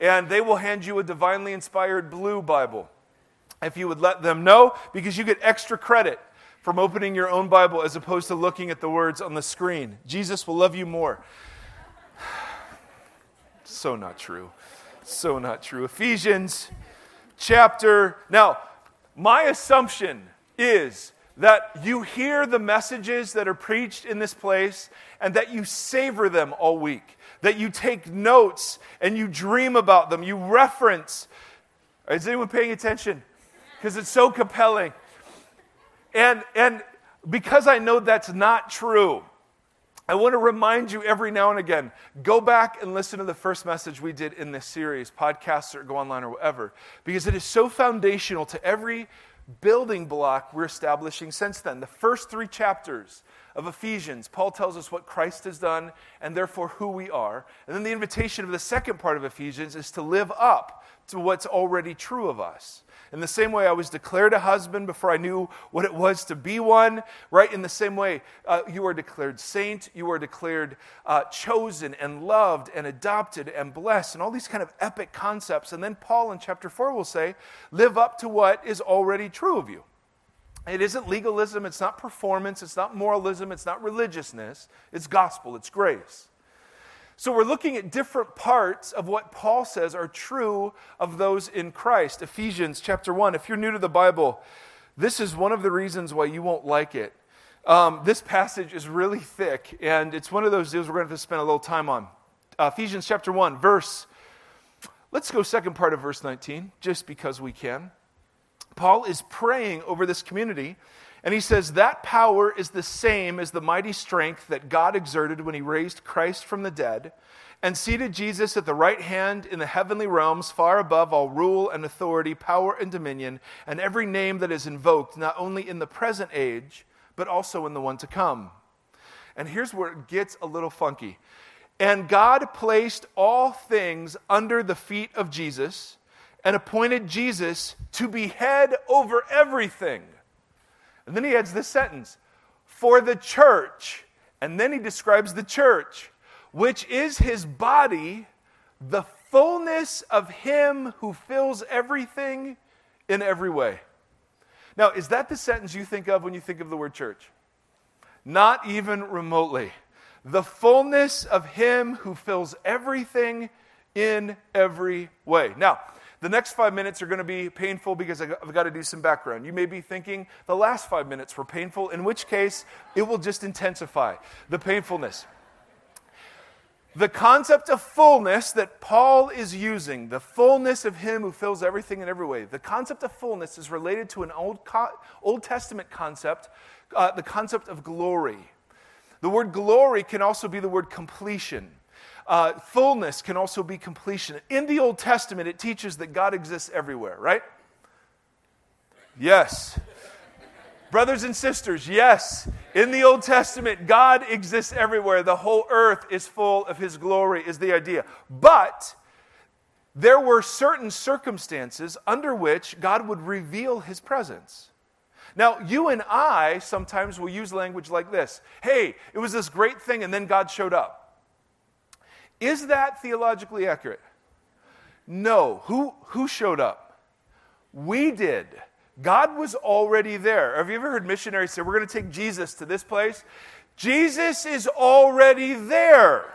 and they will hand you a divinely inspired blue Bible if you would let them know, because you get extra credit from opening your own Bible as opposed to looking at the words on the screen. Jesus will love you more. so not true. So not true. Ephesians chapter. Now, my assumption is that you hear the messages that are preached in this place and that you savor them all week, that you take notes and you dream about them, you reference. Is anyone paying attention? Because it's so compelling. And, and because I know that's not true, I want to remind you every now and again go back and listen to the first message we did in this series, podcasts or go online or whatever, because it is so foundational to every building block we're establishing since then. The first three chapters of Ephesians, Paul tells us what Christ has done and therefore who we are. And then the invitation of the second part of Ephesians is to live up to what's already true of us. In the same way, I was declared a husband before I knew what it was to be one, right? In the same way, uh, you are declared saint, you are declared uh, chosen and loved and adopted and blessed, and all these kind of epic concepts. And then Paul in chapter 4 will say, live up to what is already true of you. It isn't legalism, it's not performance, it's not moralism, it's not religiousness, it's gospel, it's grace. So we're looking at different parts of what Paul says are true of those in Christ. Ephesians chapter 1. If you're new to the Bible, this is one of the reasons why you won't like it. Um, this passage is really thick, and it's one of those deals we're going to have to spend a little time on. Uh, Ephesians chapter 1, verse, let's go second part of verse 19, just because we can. Paul is praying over this community and he says that power is the same as the mighty strength that God exerted when he raised Christ from the dead and seated Jesus at the right hand in the heavenly realms, far above all rule and authority, power and dominion, and every name that is invoked, not only in the present age, but also in the one to come. And here's where it gets a little funky. And God placed all things under the feet of Jesus and appointed Jesus to be head over everything and then he adds this sentence for the church. And then he describes the church, which is his body, the fullness of him who fills everything in every way. Now, is that the sentence you think of when you think of the word church? Not even remotely. The fullness of him who fills everything in every way. Now, the next five minutes are going to be painful because I've got to do some background. You may be thinking the last five minutes were painful, in which case it will just intensify the painfulness. The concept of fullness that Paul is using, the fullness of Him who fills everything in every way, the concept of fullness is related to an Old, Old Testament concept, uh, the concept of glory. The word glory can also be the word completion. Uh, fullness can also be completion. In the Old Testament, it teaches that God exists everywhere, right? Yes. Brothers and sisters, yes. In the Old Testament, God exists everywhere. The whole earth is full of His glory, is the idea. But there were certain circumstances under which God would reveal His presence. Now, you and I sometimes will use language like this Hey, it was this great thing, and then God showed up. Is that theologically accurate? No. Who, who showed up? We did. God was already there. Have you ever heard missionaries say, We're going to take Jesus to this place? Jesus is already there.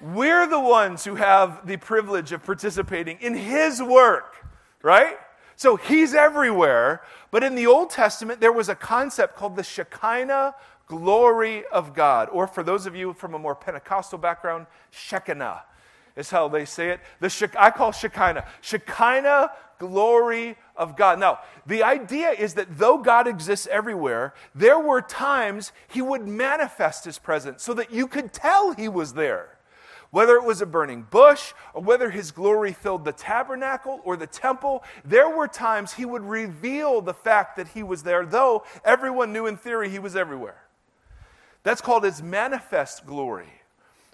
We're the ones who have the privilege of participating in His work, right? So He's everywhere. But in the Old Testament, there was a concept called the Shekinah glory of God. Or for those of you from a more Pentecostal background, Shekinah is how they say it. The I call Shekinah. Shekinah glory of God. Now, the idea is that though God exists everywhere, there were times he would manifest his presence so that you could tell he was there. Whether it was a burning bush or whether his glory filled the tabernacle or the temple, there were times he would reveal the fact that he was there, though everyone knew in theory he was everywhere. That's called his manifest glory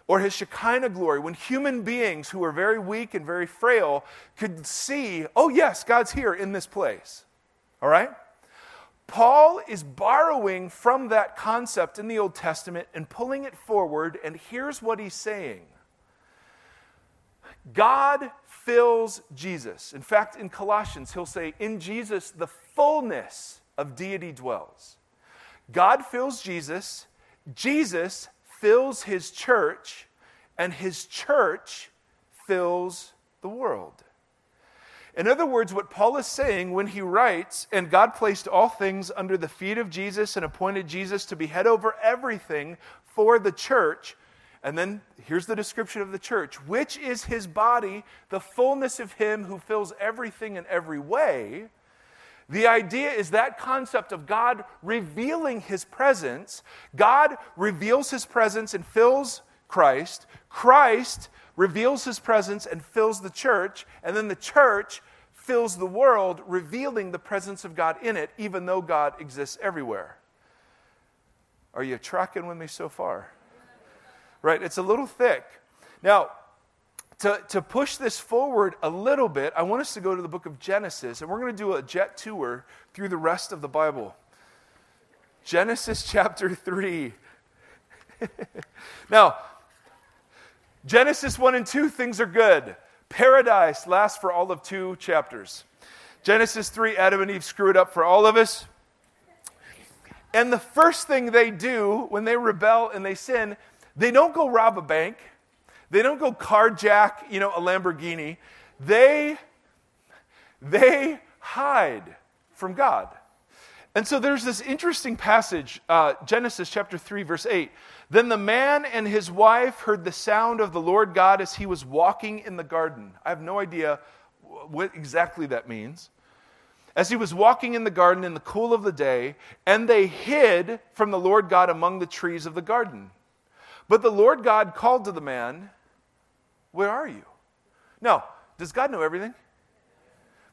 or his Shekinah glory, when human beings who are very weak and very frail could see, oh, yes, God's here in this place. All right? Paul is borrowing from that concept in the Old Testament and pulling it forward, and here's what he's saying God fills Jesus. In fact, in Colossians, he'll say, In Jesus, the fullness of deity dwells. God fills Jesus, Jesus fills his church, and his church fills the world. In other words, what Paul is saying when he writes, and God placed all things under the feet of Jesus and appointed Jesus to be head over everything for the church. And then here's the description of the church, which is his body, the fullness of him who fills everything in every way. The idea is that concept of God revealing his presence. God reveals his presence and fills Christ. Christ reveals his presence and fills the church. And then the church fills the world, revealing the presence of God in it, even though God exists everywhere. Are you tracking with me so far? Right? It's a little thick. Now, to, to push this forward a little bit, I want us to go to the book of Genesis, and we're going to do a jet tour through the rest of the Bible. Genesis chapter 3. now, Genesis 1 and 2, things are good. Paradise lasts for all of two chapters. Genesis 3, Adam and Eve screw it up for all of us. And the first thing they do when they rebel and they sin, they don't go rob a bank. They don't go carjack, you know, a Lamborghini. They, they hide from God. And so there's this interesting passage, uh, Genesis chapter 3, verse 8. Then the man and his wife heard the sound of the Lord God as he was walking in the garden. I have no idea what exactly that means. As he was walking in the garden in the cool of the day, and they hid from the Lord God among the trees of the garden. But the Lord God called to the man, Where are you? Now, does God know everything?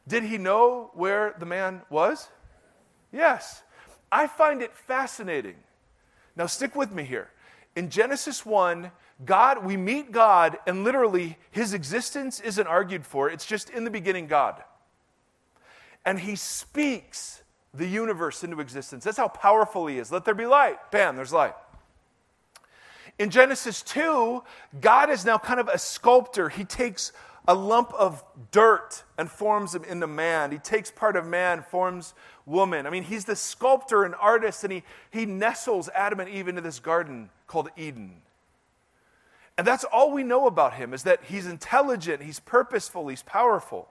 Did he know where the man was? Yes. I find it fascinating. Now, stick with me here. In Genesis 1, God, we meet God, and literally his existence isn't argued for. It's just in the beginning, God. And he speaks the universe into existence. That's how powerful he is. Let there be light. Bam, there's light. In Genesis 2, God is now kind of a sculptor. He takes a lump of dirt and forms him into man. He takes part of man, forms woman. I mean, he's the sculptor and artist, and he, he nestles Adam and Eve into this garden called Eden. And that's all we know about him is that he's intelligent, he's purposeful, he's powerful.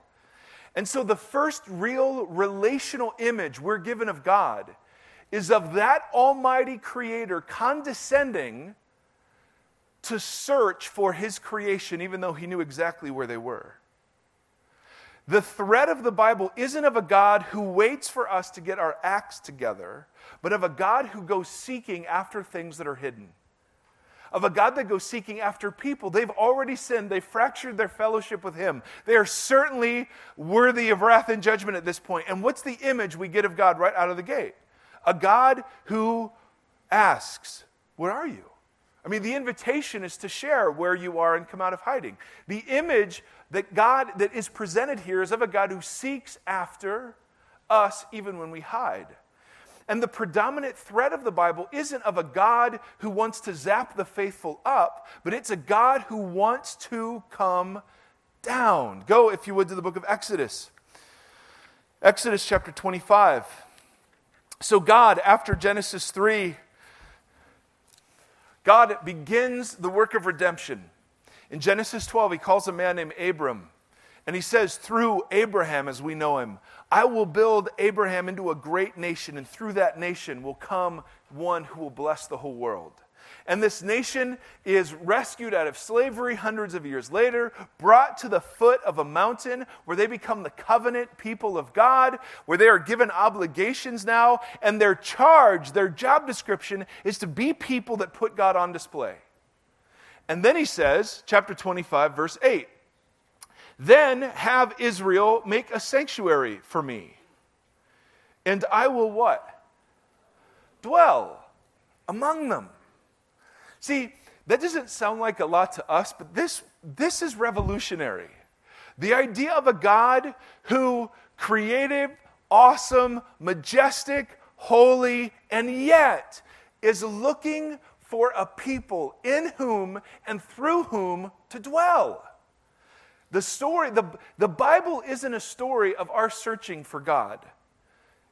And so the first real relational image we're given of God is of that almighty creator condescending to search for his creation, even though he knew exactly where they were. The thread of the Bible isn't of a God who waits for us to get our acts together, but of a God who goes seeking after things that are hidden. Of a God that goes seeking after people. They've already sinned. They've fractured their fellowship with Him. They are certainly worthy of wrath and judgment at this point. And what's the image we get of God right out of the gate? A God who asks, Where are you? I mean, the invitation is to share where you are and come out of hiding. The image that God that is presented here is of a God who seeks after us even when we hide. And the predominant thread of the Bible isn't of a God who wants to zap the faithful up, but it's a God who wants to come down. Go, if you would, to the book of Exodus. Exodus chapter 25. So, God, after Genesis 3, God begins the work of redemption. In Genesis 12, he calls a man named Abram. And he says, Through Abraham, as we know him, I will build Abraham into a great nation, and through that nation will come one who will bless the whole world. And this nation is rescued out of slavery hundreds of years later, brought to the foot of a mountain where they become the covenant people of God, where they are given obligations now, and their charge, their job description is to be people that put God on display. And then he says, chapter 25, verse 8, then have Israel make a sanctuary for me. And I will what? Dwell among them. See, that doesn't sound like a lot to us, but this, this is revolutionary. The idea of a God who creative, awesome, majestic, holy, and yet is looking for a people in whom and through whom to dwell. The story, the, the Bible isn't a story of our searching for God.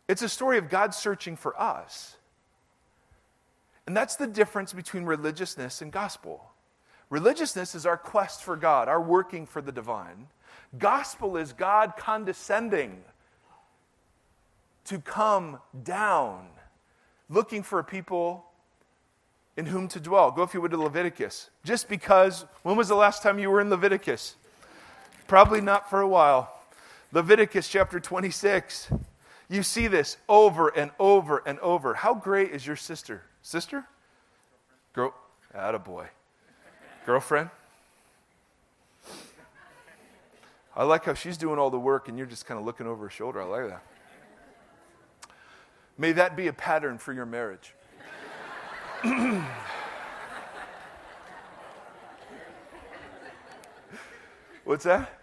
It's a story of God searching for us. And that's the difference between religiousness and gospel. Religiousness is our quest for God, our working for the divine. Gospel is God condescending to come down, looking for a people in whom to dwell. Go, if you would, to Leviticus. Just because, when was the last time you were in Leviticus? Probably not for a while. Leviticus chapter 26. You see this over and over and over. How great is your sister? Sister? Girl, attaboy. Girlfriend? I like how she's doing all the work and you're just kind of looking over her shoulder. I like that. May that be a pattern for your marriage. What's that?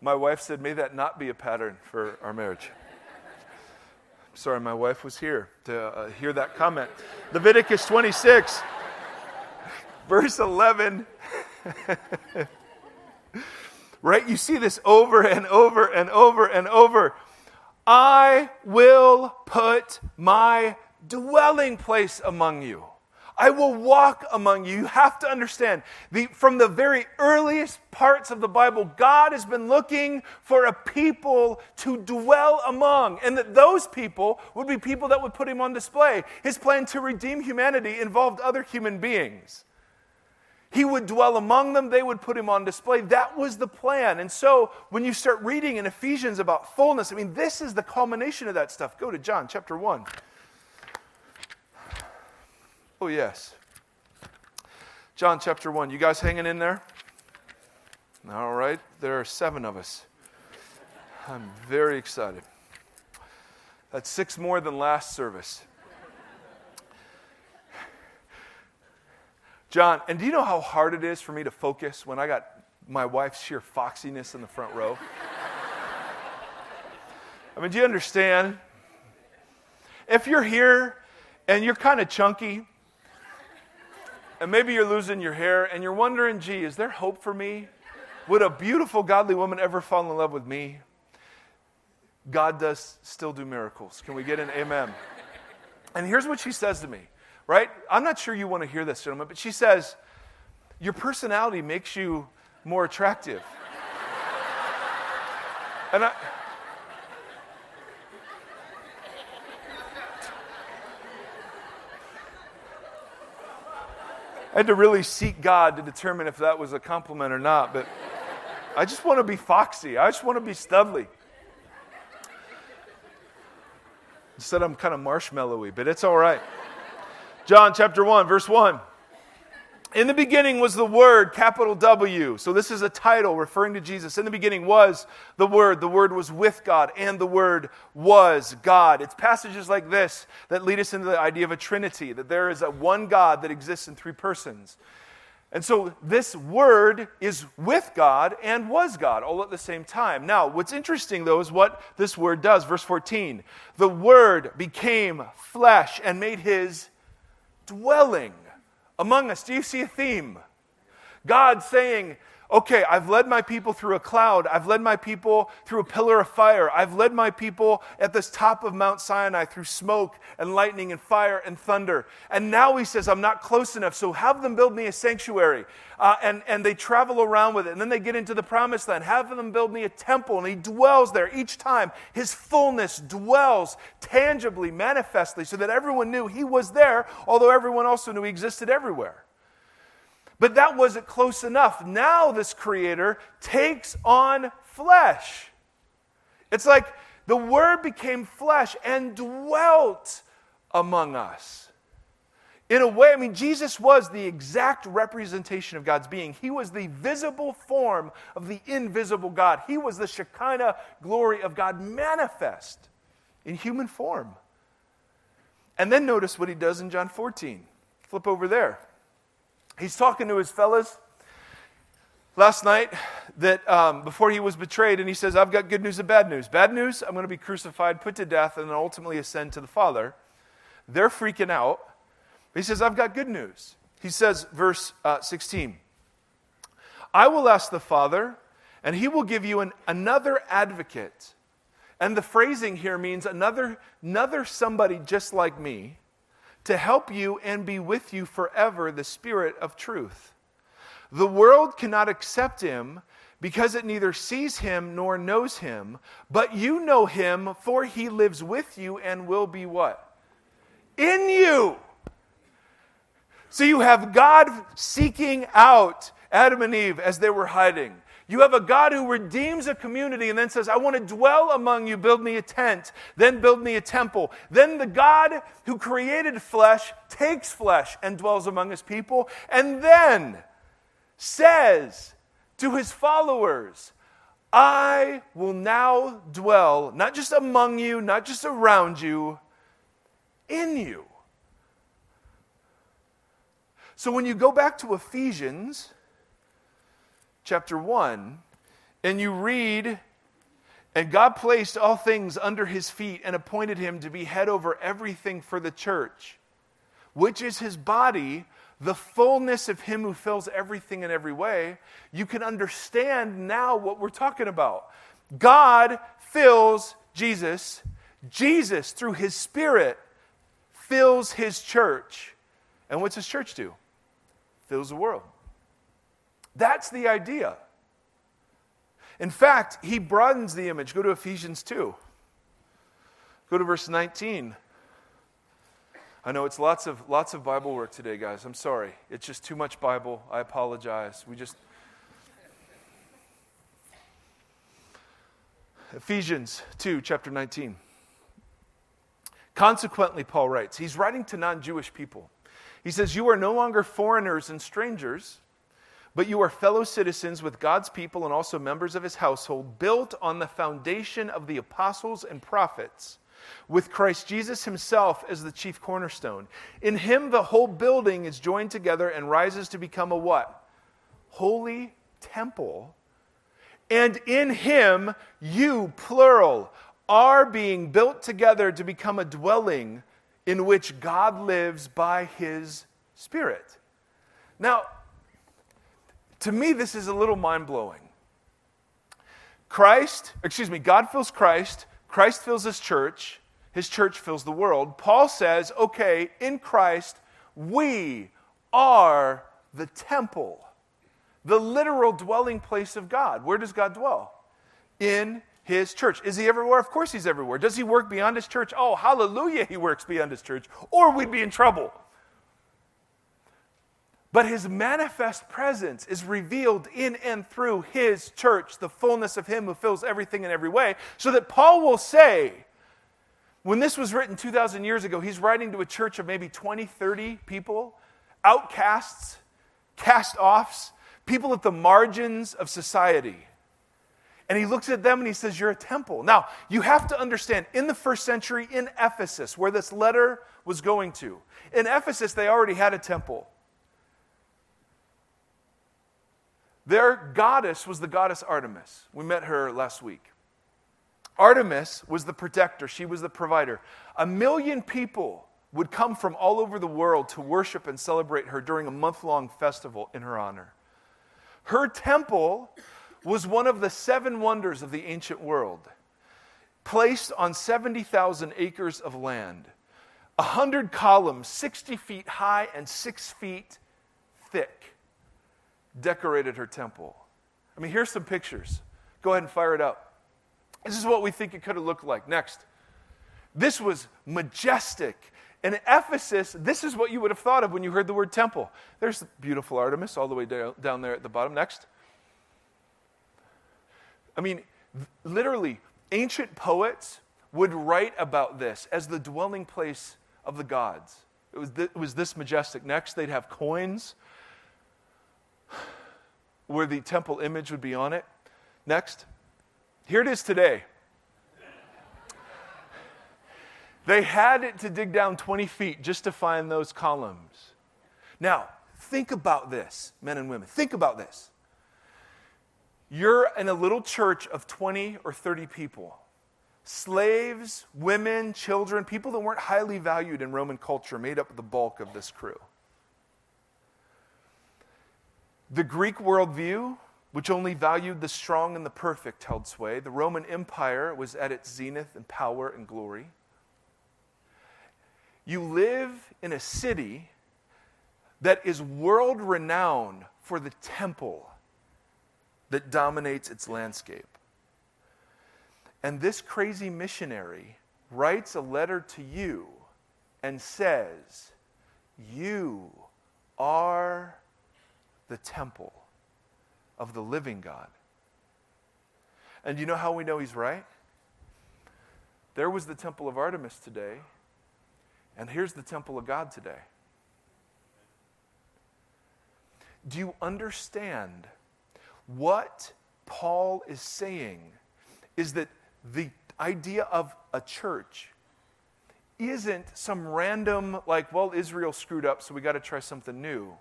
My wife said, May that not be a pattern for our marriage. Sorry, my wife was here to uh, hear that comment. Leviticus 26, verse 11. right? You see this over and over and over and over. I will put my dwelling place among you. I will walk among you. You have to understand, the, from the very earliest parts of the Bible, God has been looking for a people to dwell among, and that those people would be people that would put him on display. His plan to redeem humanity involved other human beings. He would dwell among them, they would put him on display. That was the plan. And so when you start reading in Ephesians about fullness, I mean, this is the culmination of that stuff. Go to John chapter 1. Oh, yes. John chapter 1. You guys hanging in there? All right. There are seven of us. I'm very excited. That's six more than last service. John, and do you know how hard it is for me to focus when I got my wife's sheer foxiness in the front row? I mean, do you understand? If you're here and you're kind of chunky, and maybe you're losing your hair and you're wondering, gee, is there hope for me? Would a beautiful, godly woman ever fall in love with me? God does still do miracles. Can we get an amen? And here's what she says to me, right? I'm not sure you want to hear this, gentlemen, but she says, Your personality makes you more attractive. and I. had to really seek God to determine if that was a compliment or not, but I just want to be foxy. I just want to be studly. Instead, I'm kind of marshmallowy, but it's all right. John chapter 1, verse 1. In the beginning was the Word, capital W. So this is a title referring to Jesus. In the beginning was the Word. The Word was with God, and the Word was God. It's passages like this that lead us into the idea of a Trinity, that there is a one God that exists in three persons. And so this Word is with God and was God all at the same time. Now, what's interesting though is what this Word does. Verse 14 The Word became flesh and made his dwelling among us. Do you see a theme? God saying, okay, I've led my people through a cloud. I've led my people through a pillar of fire. I've led my people at this top of Mount Sinai through smoke and lightning and fire and thunder. And now he says, I'm not close enough, so have them build me a sanctuary. Uh, and, and they travel around with it. And then they get into the promised land. Have them build me a temple. And he dwells there each time. His fullness dwells tangibly, manifestly, so that everyone knew he was there, although everyone also knew he existed everywhere. But that wasn't close enough. Now, this creator takes on flesh. It's like the Word became flesh and dwelt among us. In a way, I mean, Jesus was the exact representation of God's being. He was the visible form of the invisible God. He was the Shekinah glory of God manifest in human form. And then notice what he does in John 14. Flip over there he's talking to his fellas last night that um, before he was betrayed, and he says, I've got good news and bad news. Bad news, I'm going to be crucified, put to death, and then ultimately ascend to the Father. They're freaking out. He says, I've got good news. He says, verse uh, 16, I will ask the Father, And he will give you an, another advocate. And the phrasing here means another, another somebody just like me to help you and be with you forever, the Spirit of truth. The world cannot accept him because it neither sees him nor knows him, but you know him, for he lives with you and will be what? In you. So you have God seeking out Adam and Eve as they were hiding. You have a God who redeems a community and then says, I want to dwell among you, build me a tent, then build me a temple. Then the God who created flesh takes flesh and dwells among his people, and then says to his followers, I will now dwell, not just among you, not just around you, in you. So when you go back to Ephesians, chapter 1, and you read, and God placed all things under his feet and appointed him to be head over everything for the church, which is his body, the fullness of him who fills everything in every way, you can understand now what we're talking about. God fills Jesus, Jesus, through his Spirit, fills his church. And what's his church do? Fills the world. That's the idea. In fact, he broadens the image. Go to Ephesians 2. Go to verse 19. I know it's lots of lots of Bible work today, guys. I'm sorry. It's just too much Bible. I apologize. We just Ephesians 2, chapter 19. Consequently, Paul writes, he's writing to non Jewish people. He says, You are no longer foreigners and strangers but you are fellow citizens with God's people and also members of his household, built on the foundation of the apostles and prophets, with Christ Jesus himself as the chief cornerstone. In him, the whole building is joined together and rises to become a what? Holy temple. And in him, you, plural, are being built together to become a dwelling in which God lives by his Spirit. Now, to me, this is a little mind blowing. Christ, excuse me, God fills Christ, Christ fills his church, his church fills the world. Paul says, okay, in Christ, we are the temple, the literal dwelling place of God. Where does God dwell? In his church. Is he everywhere? Of course he's everywhere. Does he work beyond his church? Oh, hallelujah, he works beyond his church, or we'd be in trouble. But his manifest presence is revealed in and through his church, the fullness of him who fills everything in every way, so that Paul will say, when this was written 2,000 years ago, he's writing to a church of maybe 20, 30 people, outcasts, cast offs, people at the margins of society. And he looks at them and he says, You're a temple. Now, you have to understand, in the first century in Ephesus, where this letter was going to, in Ephesus, they already had a temple. Their goddess was the goddess Artemis. We met her last week. Artemis was the protector, she was the provider. A million people would come from all over the world to worship and celebrate her during a month long festival in her honor. Her temple was one of the seven wonders of the ancient world, placed on 70,000 acres of land. A hundred columns, 60 feet high and six feet thick decorated her temple. I mean, here's some pictures. Go ahead and fire it up. This is what we think it could have looked like. Next. This was majestic. In Ephesus, this is what you would have thought of when you heard the word temple. There's the beautiful Artemis all the way down there at the bottom. Next. I mean, literally, ancient poets would write about this as the dwelling place of the gods. It was, th- it was this majestic. Next, they'd have coins where the temple image would be on it. Next. Here it is today. They had to dig down 20 feet just to find those columns. Now, think about this, men and women. Think about this. You're in a little church of 20 or 30 people slaves, women, children, people that weren't highly valued in Roman culture made up the bulk of this crew. The Greek worldview which only valued the strong and the perfect, held sway. The Roman Empire was at its zenith in power and glory. You live in a city that is world renowned for the temple that dominates its landscape. And this crazy missionary writes a letter to you and says, You are the temple of the living God. And you know how we know he's right? There was the temple of Artemis today, and here's the temple of God today. Do you understand what Paul is saying? Is that the idea of a church isn't some random, like, well, Israel screwed up, so we got to try something new.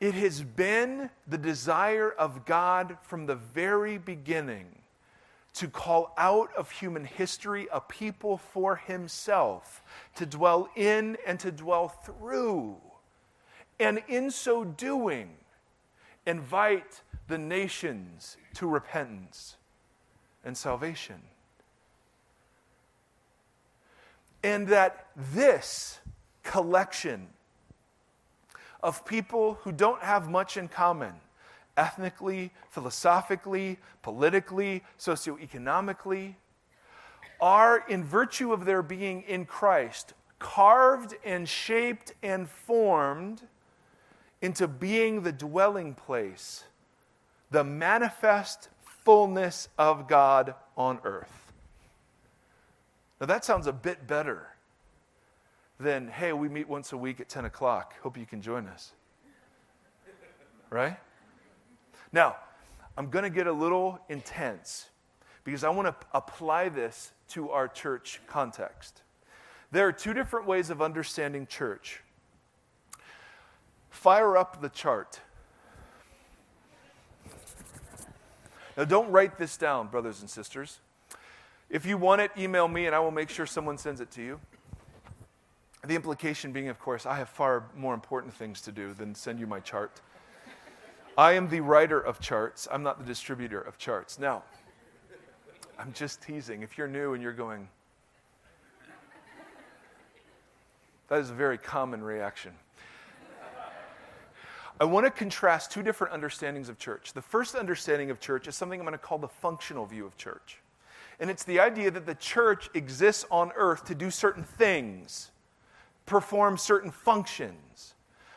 It has been the desire of God from the very beginning to call out of human history a people for himself, to dwell in and to dwell through. And in so doing, invite the nations to repentance and salvation. And that this collection of people who don't have much in common ethnically, philosophically, politically, socioeconomically are, in virtue of their being in Christ, carved and shaped and formed into being the dwelling place, the manifest fullness of God on earth. Now, that sounds a bit better than, hey, we meet once a week at 10 o'clock. Hope you can join us. Right? Now, I'm going to get a little intense because I want to apply this to our church context. There are two different ways of understanding church. Fire up the chart. Now, don't write this down, brothers and sisters. If you want it, email me and I will make sure someone sends it to you. The implication being, of course, I have far more important things to do than send you my chart. I am the writer of charts, I'm not the distributor of charts. Now, I'm just teasing. If you're new and you're going, that is a very common reaction. I want to contrast two different understandings of church. The first understanding of church is something I'm going to call the functional view of church. And it's the idea that the church exists on earth to do certain things perform certain functions,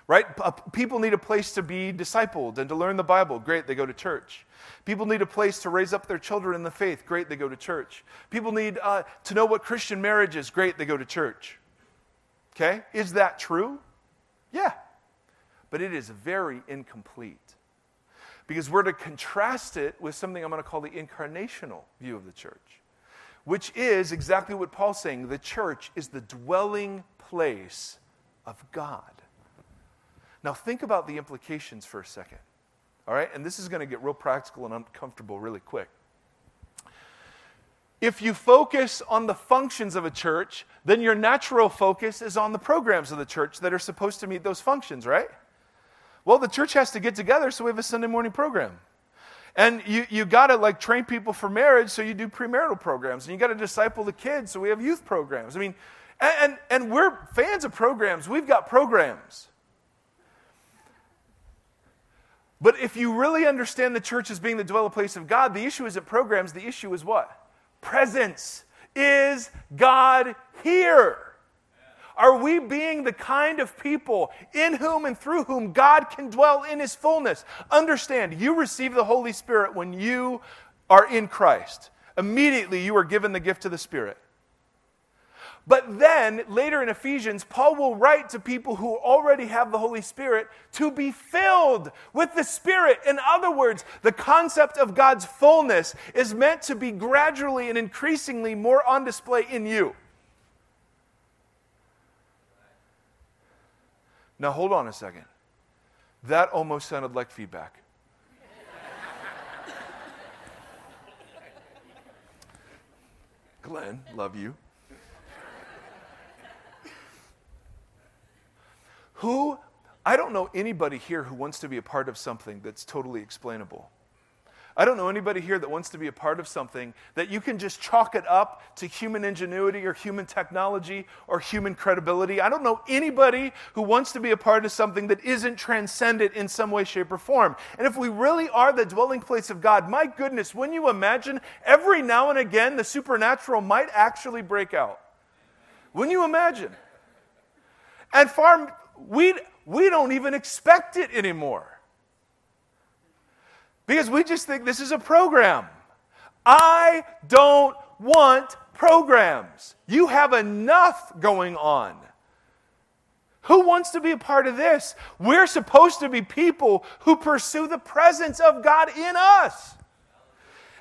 right? People need a place to be discipled and to learn the Bible. Great, they go to church. People need a place to raise up their children in the faith. Great, they go to church. People need uh, to know what Christian marriage is. Great, they go to church. Okay? Is that true? Yeah. But it is very incomplete. Because we're to contrast it with something I'm going to call the incarnational view of the church, which is exactly what Paul's saying. The church is the dwelling place of God. Now, think about the implications for a second. All right? And this is going to get real practical and uncomfortable really quick. If you focus on the functions of a church, then your natural focus is on the programs of the church that are supposed to meet those functions, right? Well, the church has to get together, so we have a Sunday morning program. And you, you got to like train people for marriage, so you do premarital programs. And you got to disciple the kids, so we have youth programs. I mean, and, and, and we're fans of programs. We've got programs. But if you really understand the church as being the dwelling place of God, the issue isn't programs, the issue is what? Presence. Is God here? Are we being the kind of people in whom and through whom God can dwell in his fullness? Understand, you receive the Holy Spirit when you are in Christ. Immediately, you are given the gift of the Spirit. But then, later in Ephesians, Paul will write to people who already have the Holy Spirit to be filled with the Spirit. In other words, the concept of God's fullness is meant to be gradually and increasingly more on display in you. Now, hold on a second. That almost sounded like feedback. Glenn, love you. Who, I don't know anybody here who wants to be a part of something that's totally explainable. I don't know anybody here that wants to be a part of something that you can just chalk it up to human ingenuity or human technology or human credibility. I don't know anybody who wants to be a part of something that isn't transcendent in some way, shape, or form. And if we really are the dwelling place of God, my goodness, when you imagine every now and again the supernatural might actually break out? When you imagine? And far, we, we don't even expect it anymore. Because we just think this is a program. I don't want programs. You have enough going on. Who wants to be a part of this? We're supposed to be people who pursue the presence of God in us.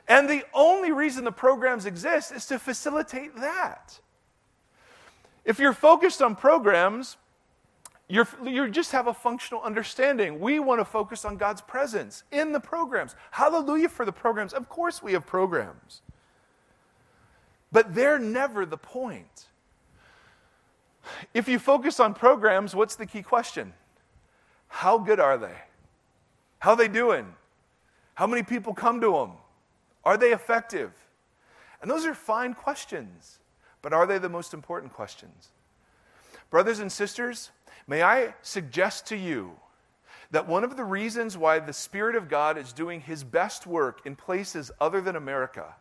And the only reason the programs exist is to facilitate that. If you're focused on programs, you're, you just have a functional understanding. We want to focus on God's presence in the programs. Hallelujah for the programs. Of course, we have programs. But they're never the point. If you focus on programs, what's the key question? How good are they? How are they doing? How many people come to them? Are they effective? And those are fine questions, but are they the most important questions? Brothers and sisters, May I suggest to you that one of the reasons why the Spirit of God is doing His best work in places other than America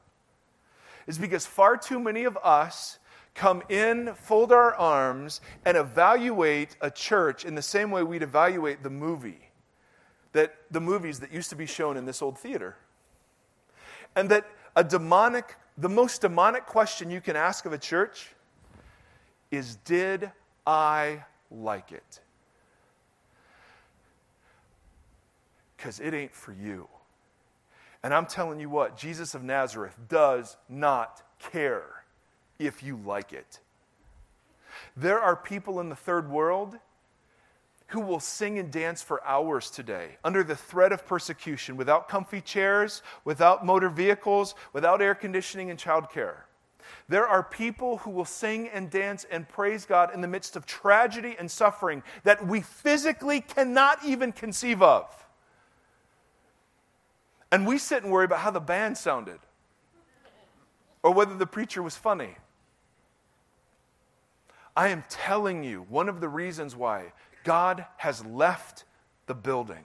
is because far too many of us come in, fold our arms, and evaluate a church in the same way we'd evaluate the movie that the movies that used to be shown in this old theater. And that a demonic, the most demonic question you can ask of a church is Did I like it. Because it ain't for you. And I'm telling you what, Jesus of Nazareth does not care if you like it. There are people in the third world who will sing and dance for hours today under the threat of persecution without comfy chairs, without motor vehicles, without air conditioning and childcare. There are people who will sing and dance and praise God in the midst of tragedy and suffering that we physically cannot even conceive of. And we sit and worry about how the band sounded or whether the preacher was funny. I am telling you, one of the reasons why God has left the building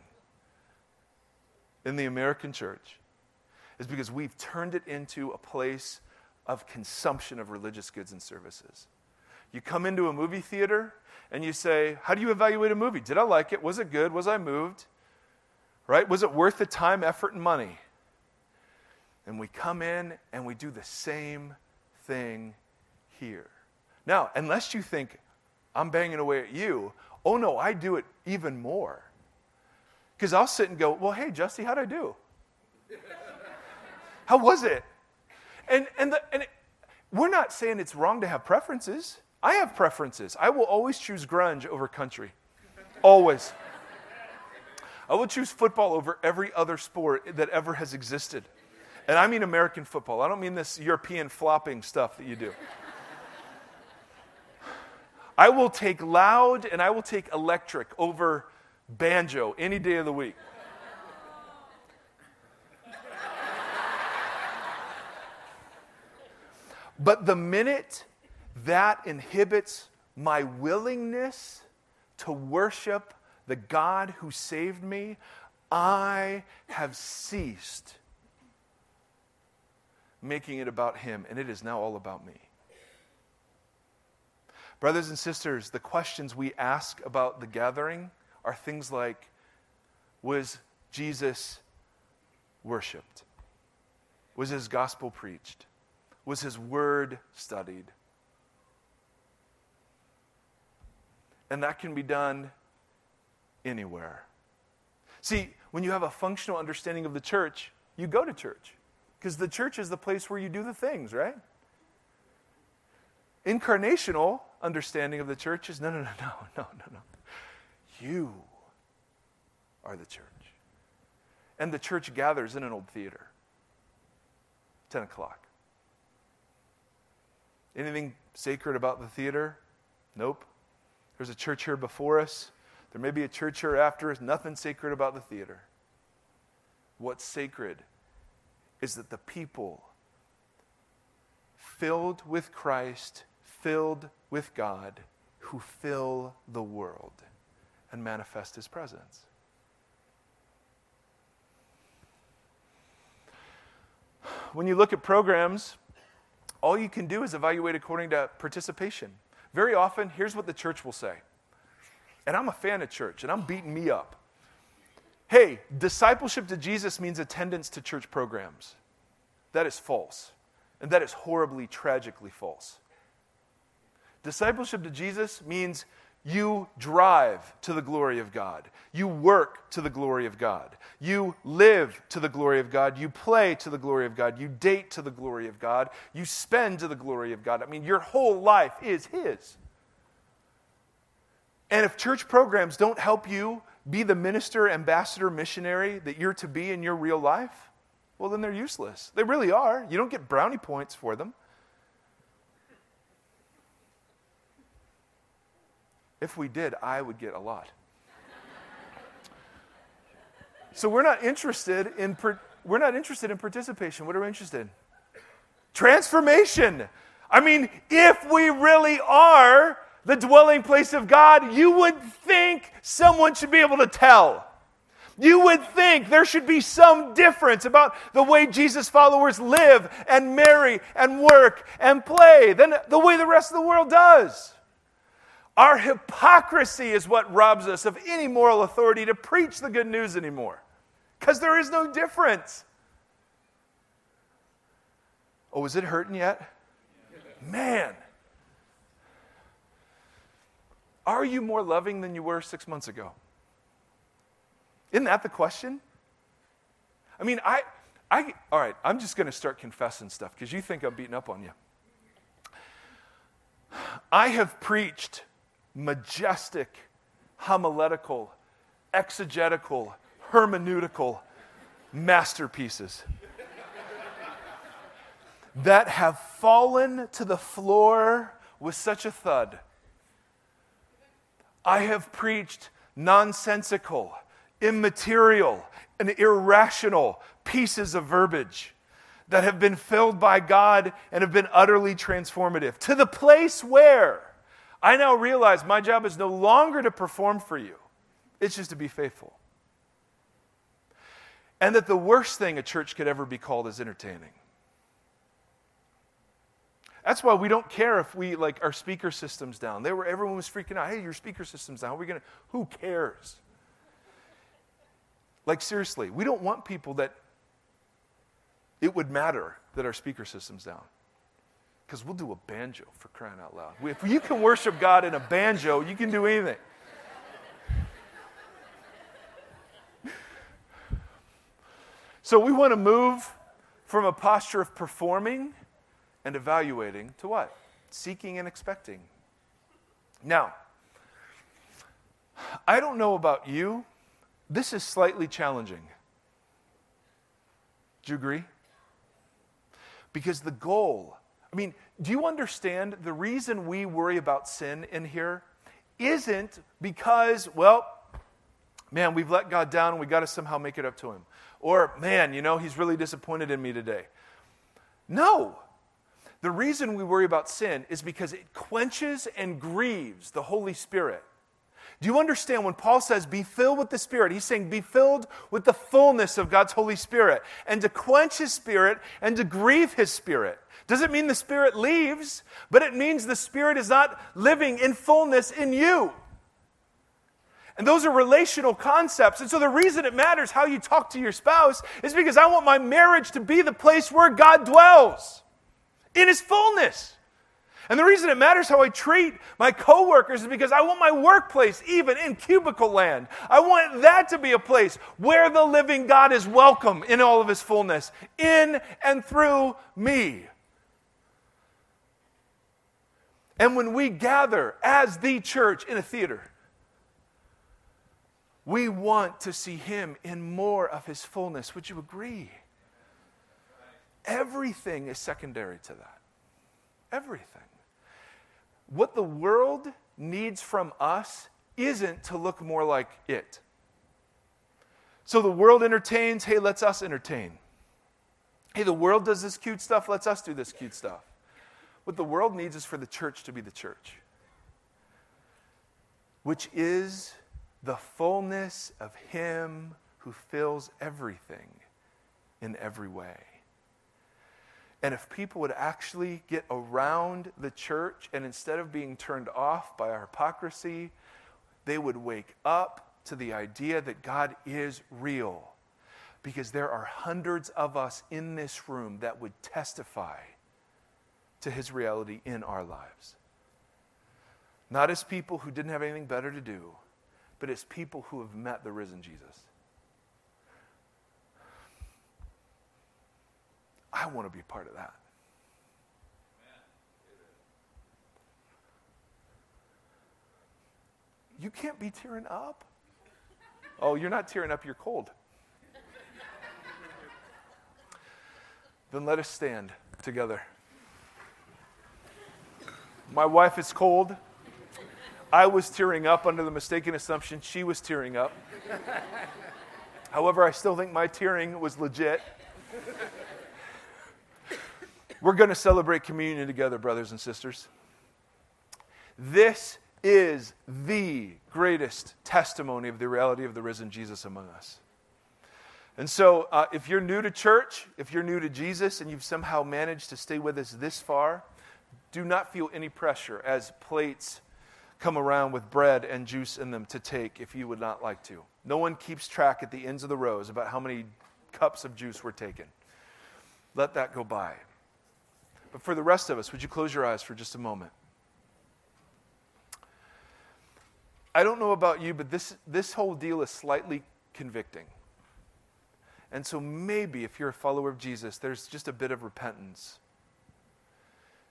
in the American church is because we've turned it into a place of consumption of religious goods and services. You come into a movie theater and you say, How do you evaluate a movie? Did I like it? Was it good? Was I moved? Right? Was it worth the time, effort, and money? And we come in and we do the same thing here. Now, unless you think I'm banging away at you, oh no, I do it even more. Because I'll sit and go, Well, hey, Justy, how'd I do? How was it? And, and, the, and it, we're not saying it's wrong to have preferences. I have preferences. I will always choose grunge over country. Always. I will choose football over every other sport that ever has existed. And I mean American football. I don't mean this European flopping stuff that you do. I will take loud and I will take electric over banjo any day of the week. But the minute that inhibits my willingness to worship the God who saved me, I have ceased making it about Him, and it is now all about me. Brothers and sisters, the questions we ask about the gathering are things like Was Jesus worshiped? Was His gospel preached? Was his word studied. And that can be done anywhere. See, when you have a functional understanding of the church, you go to church because the church is the place where you do the things, right? Incarnational understanding of the church is no, no, no, no, no, no, no. You are the church. And the church gathers in an old theater, 10 o'clock. Anything sacred about the theater? Nope. There's a church here before us. There may be a church here after us. Nothing sacred about the theater. What's sacred is that the people filled with Christ, filled with God, who fill the world and manifest his presence. When you look at programs, all you can do is evaluate according to participation. Very often, here's what the church will say. And I'm a fan of church, and I'm beating me up. Hey, discipleship to Jesus means attendance to church programs. That is false. And that is horribly, tragically false. Discipleship to Jesus means you drive to the glory of God. You work to the glory of God. You live to the glory of God. You play to the glory of God. You date to the glory of God. You spend to the glory of God. I mean, your whole life is His. And if church programs don't help you be the minister, ambassador, missionary that you're to be in your real life, well, then they're useless. They really are. You don't get brownie points for them. If we did, I would get a lot. so we're not interested in we're not interested in participation. What are we interested in? Transformation. I mean, if we really are the dwelling place of God, you would think someone should be able to tell. You would think there should be some difference about the way Jesus followers live and marry and work and play than the way the rest of the world does. Our hypocrisy is what robs us of any moral authority to preach the good news anymore because there is no difference. Oh, is it hurting yet? Man. Are you more loving than you were six months ago? Isn't that the question? I mean, I, I all right, I'm just going to start confessing stuff because you think I'm beating up on you. I have preached majestic, homiletical, exegetical, hermeneutical masterpieces that have fallen to the floor with such a thud. I have preached nonsensical, immaterial, and irrational pieces of verbiage that have been filled by God and have been utterly transformative to the place where I now realize my job is no longer to perform for you, it's just to be faithful. And that the worst thing a church could ever be called is entertaining. That's why we don't care if we like our speaker system's down. They were everyone was freaking out. Hey, your speaker system's down. We're gonna who cares? Like seriously, we don't want people that it would matter that our speaker system's down. Because we'll do a banjo for crying out loud. If you can worship God in a banjo, you can do anything. So we want to move from a posture of performing and evaluating to what? Seeking and expecting. Now, I don't know about you, this is slightly challenging. Do you agree? Because the goal I mean, do you understand the reason we worry about sin in here isn't because, well, man, we've let God down and we got to somehow make it up to Him. Or, man, you know, He's really disappointed in me today. No. The reason we worry about sin is because it quenches and grieves the Holy Spirit. Do you understand when Paul says, be filled with the Spirit? He's saying, be filled with the fullness of God's Holy Spirit. And to quench His Spirit and to grieve His Spirit. Doesn't mean the Spirit leaves, but it means the Spirit is not living in fullness in you. And those are relational concepts. And so the reason it matters how you talk to your spouse is because I want my marriage to be the place where God dwells in his fullness. And the reason it matters how I treat my coworkers is because I want my workplace, even in cubicle land, I want that to be a place where the living God is welcome in all of his fullness, in and through me. And when we gather as the church in a theater, we want to see him in more of his fullness. Would you agree? Everything is secondary to that. Everything. What the world needs from us isn't to look more like it. So the world entertains, hey, let's us entertain. Hey, the world does this cute stuff, let's us do this cute stuff. What the world needs is for the church to be the church, which is the fullness of Him who fills everything in every way. And if people would actually get around the church and instead of being turned off by our hypocrisy, they would wake up to the idea that God is real. Because there are hundreds of us in this room that would testify to his reality in our lives. Not as people who didn't have anything better to do, but as people who have met the risen Jesus. I want to be part of that. You can't be tearing up. Oh, you're not tearing up, you're cold. then let us stand together. My wife is cold. I was tearing up under the mistaken assumption she was tearing up. However, I still think my tearing was legit. We're going to celebrate communion together, brothers and sisters. This is the greatest testimony of the reality of the risen Jesus among us. And so, uh, if you're new to church, if you're new to Jesus, and you've somehow managed to stay with us this far, do not feel any pressure as plates come around with bread and juice in them to take if you would not like to. No one keeps track at the ends of the rows about how many cups of juice were taken. Let that go by. But for the rest of us, would you close your eyes for just a moment? I don't know about you, but this, this whole deal is slightly convicting. And so maybe if you're a follower of Jesus, there's just a bit of repentance.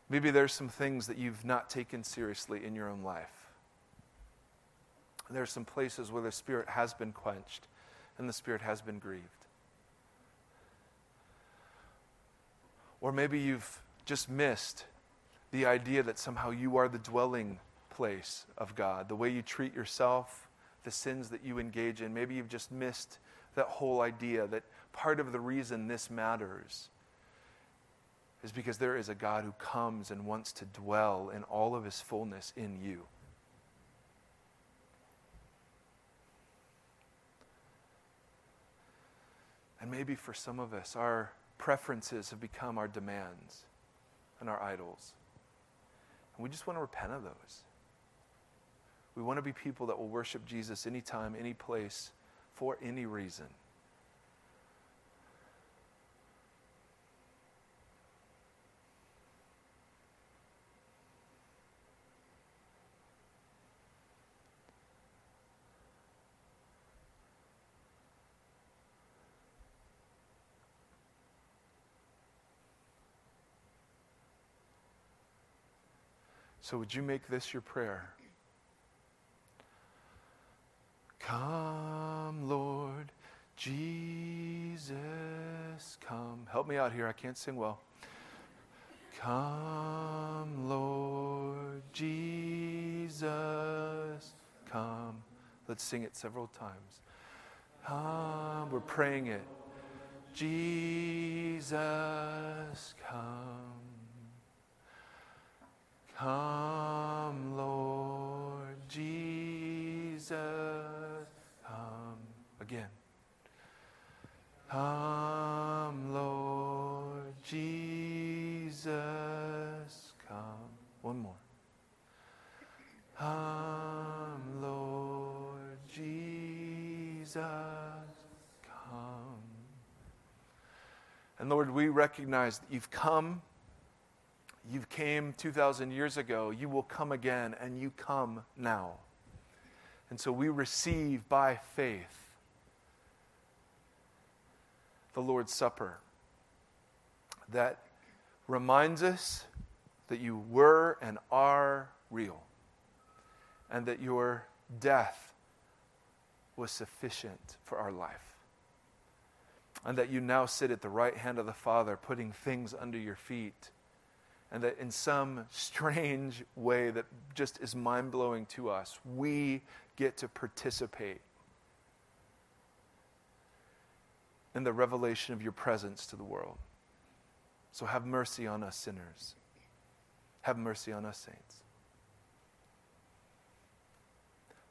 Maybe there's some things that you've not taken seriously in your own life. There are some places where the Spirit has been quenched and the Spirit has been grieved. Or maybe you've just missed the idea that somehow you are the dwelling place of God, the way you treat yourself, the sins that you engage in. Maybe you've just missed that whole idea that part of the reason this matters is because there is a God who comes and wants to dwell in all of his fullness in you. And maybe for some of us, our preferences have become our demands and our idols. And we just want to repent of those. We want to be people that will worship Jesus anytime, any place, for any reason. So, would you make this your prayer? Come, Lord Jesus, come. Help me out here. I can't sing well. Come, Lord Jesus, come. Let's sing it several times. Come, we're praying it. Jesus, come. Come, Lord Jesus, come again. Come, Lord Jesus, come. One more. Come, Lord Jesus, come. And Lord, we recognize that you've come you came 2,000 years ago. You will come again, and you come now. And so we receive by faith the Lord's Supper that reminds us that you were and are real, and that your death was sufficient for our life, and that you now sit at the right hand of the Father, putting things under your feet and that in some strange way that just is mind blowing to us, we get to participate in the revelation of your presence to the world. So have mercy on us sinners. Have mercy on us saints.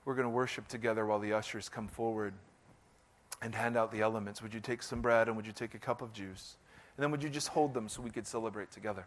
We're going to worship together while the ushers come forward and hand out the elements. Would you take some bread and would you take a cup of juice? And then would you just hold them so we could celebrate together?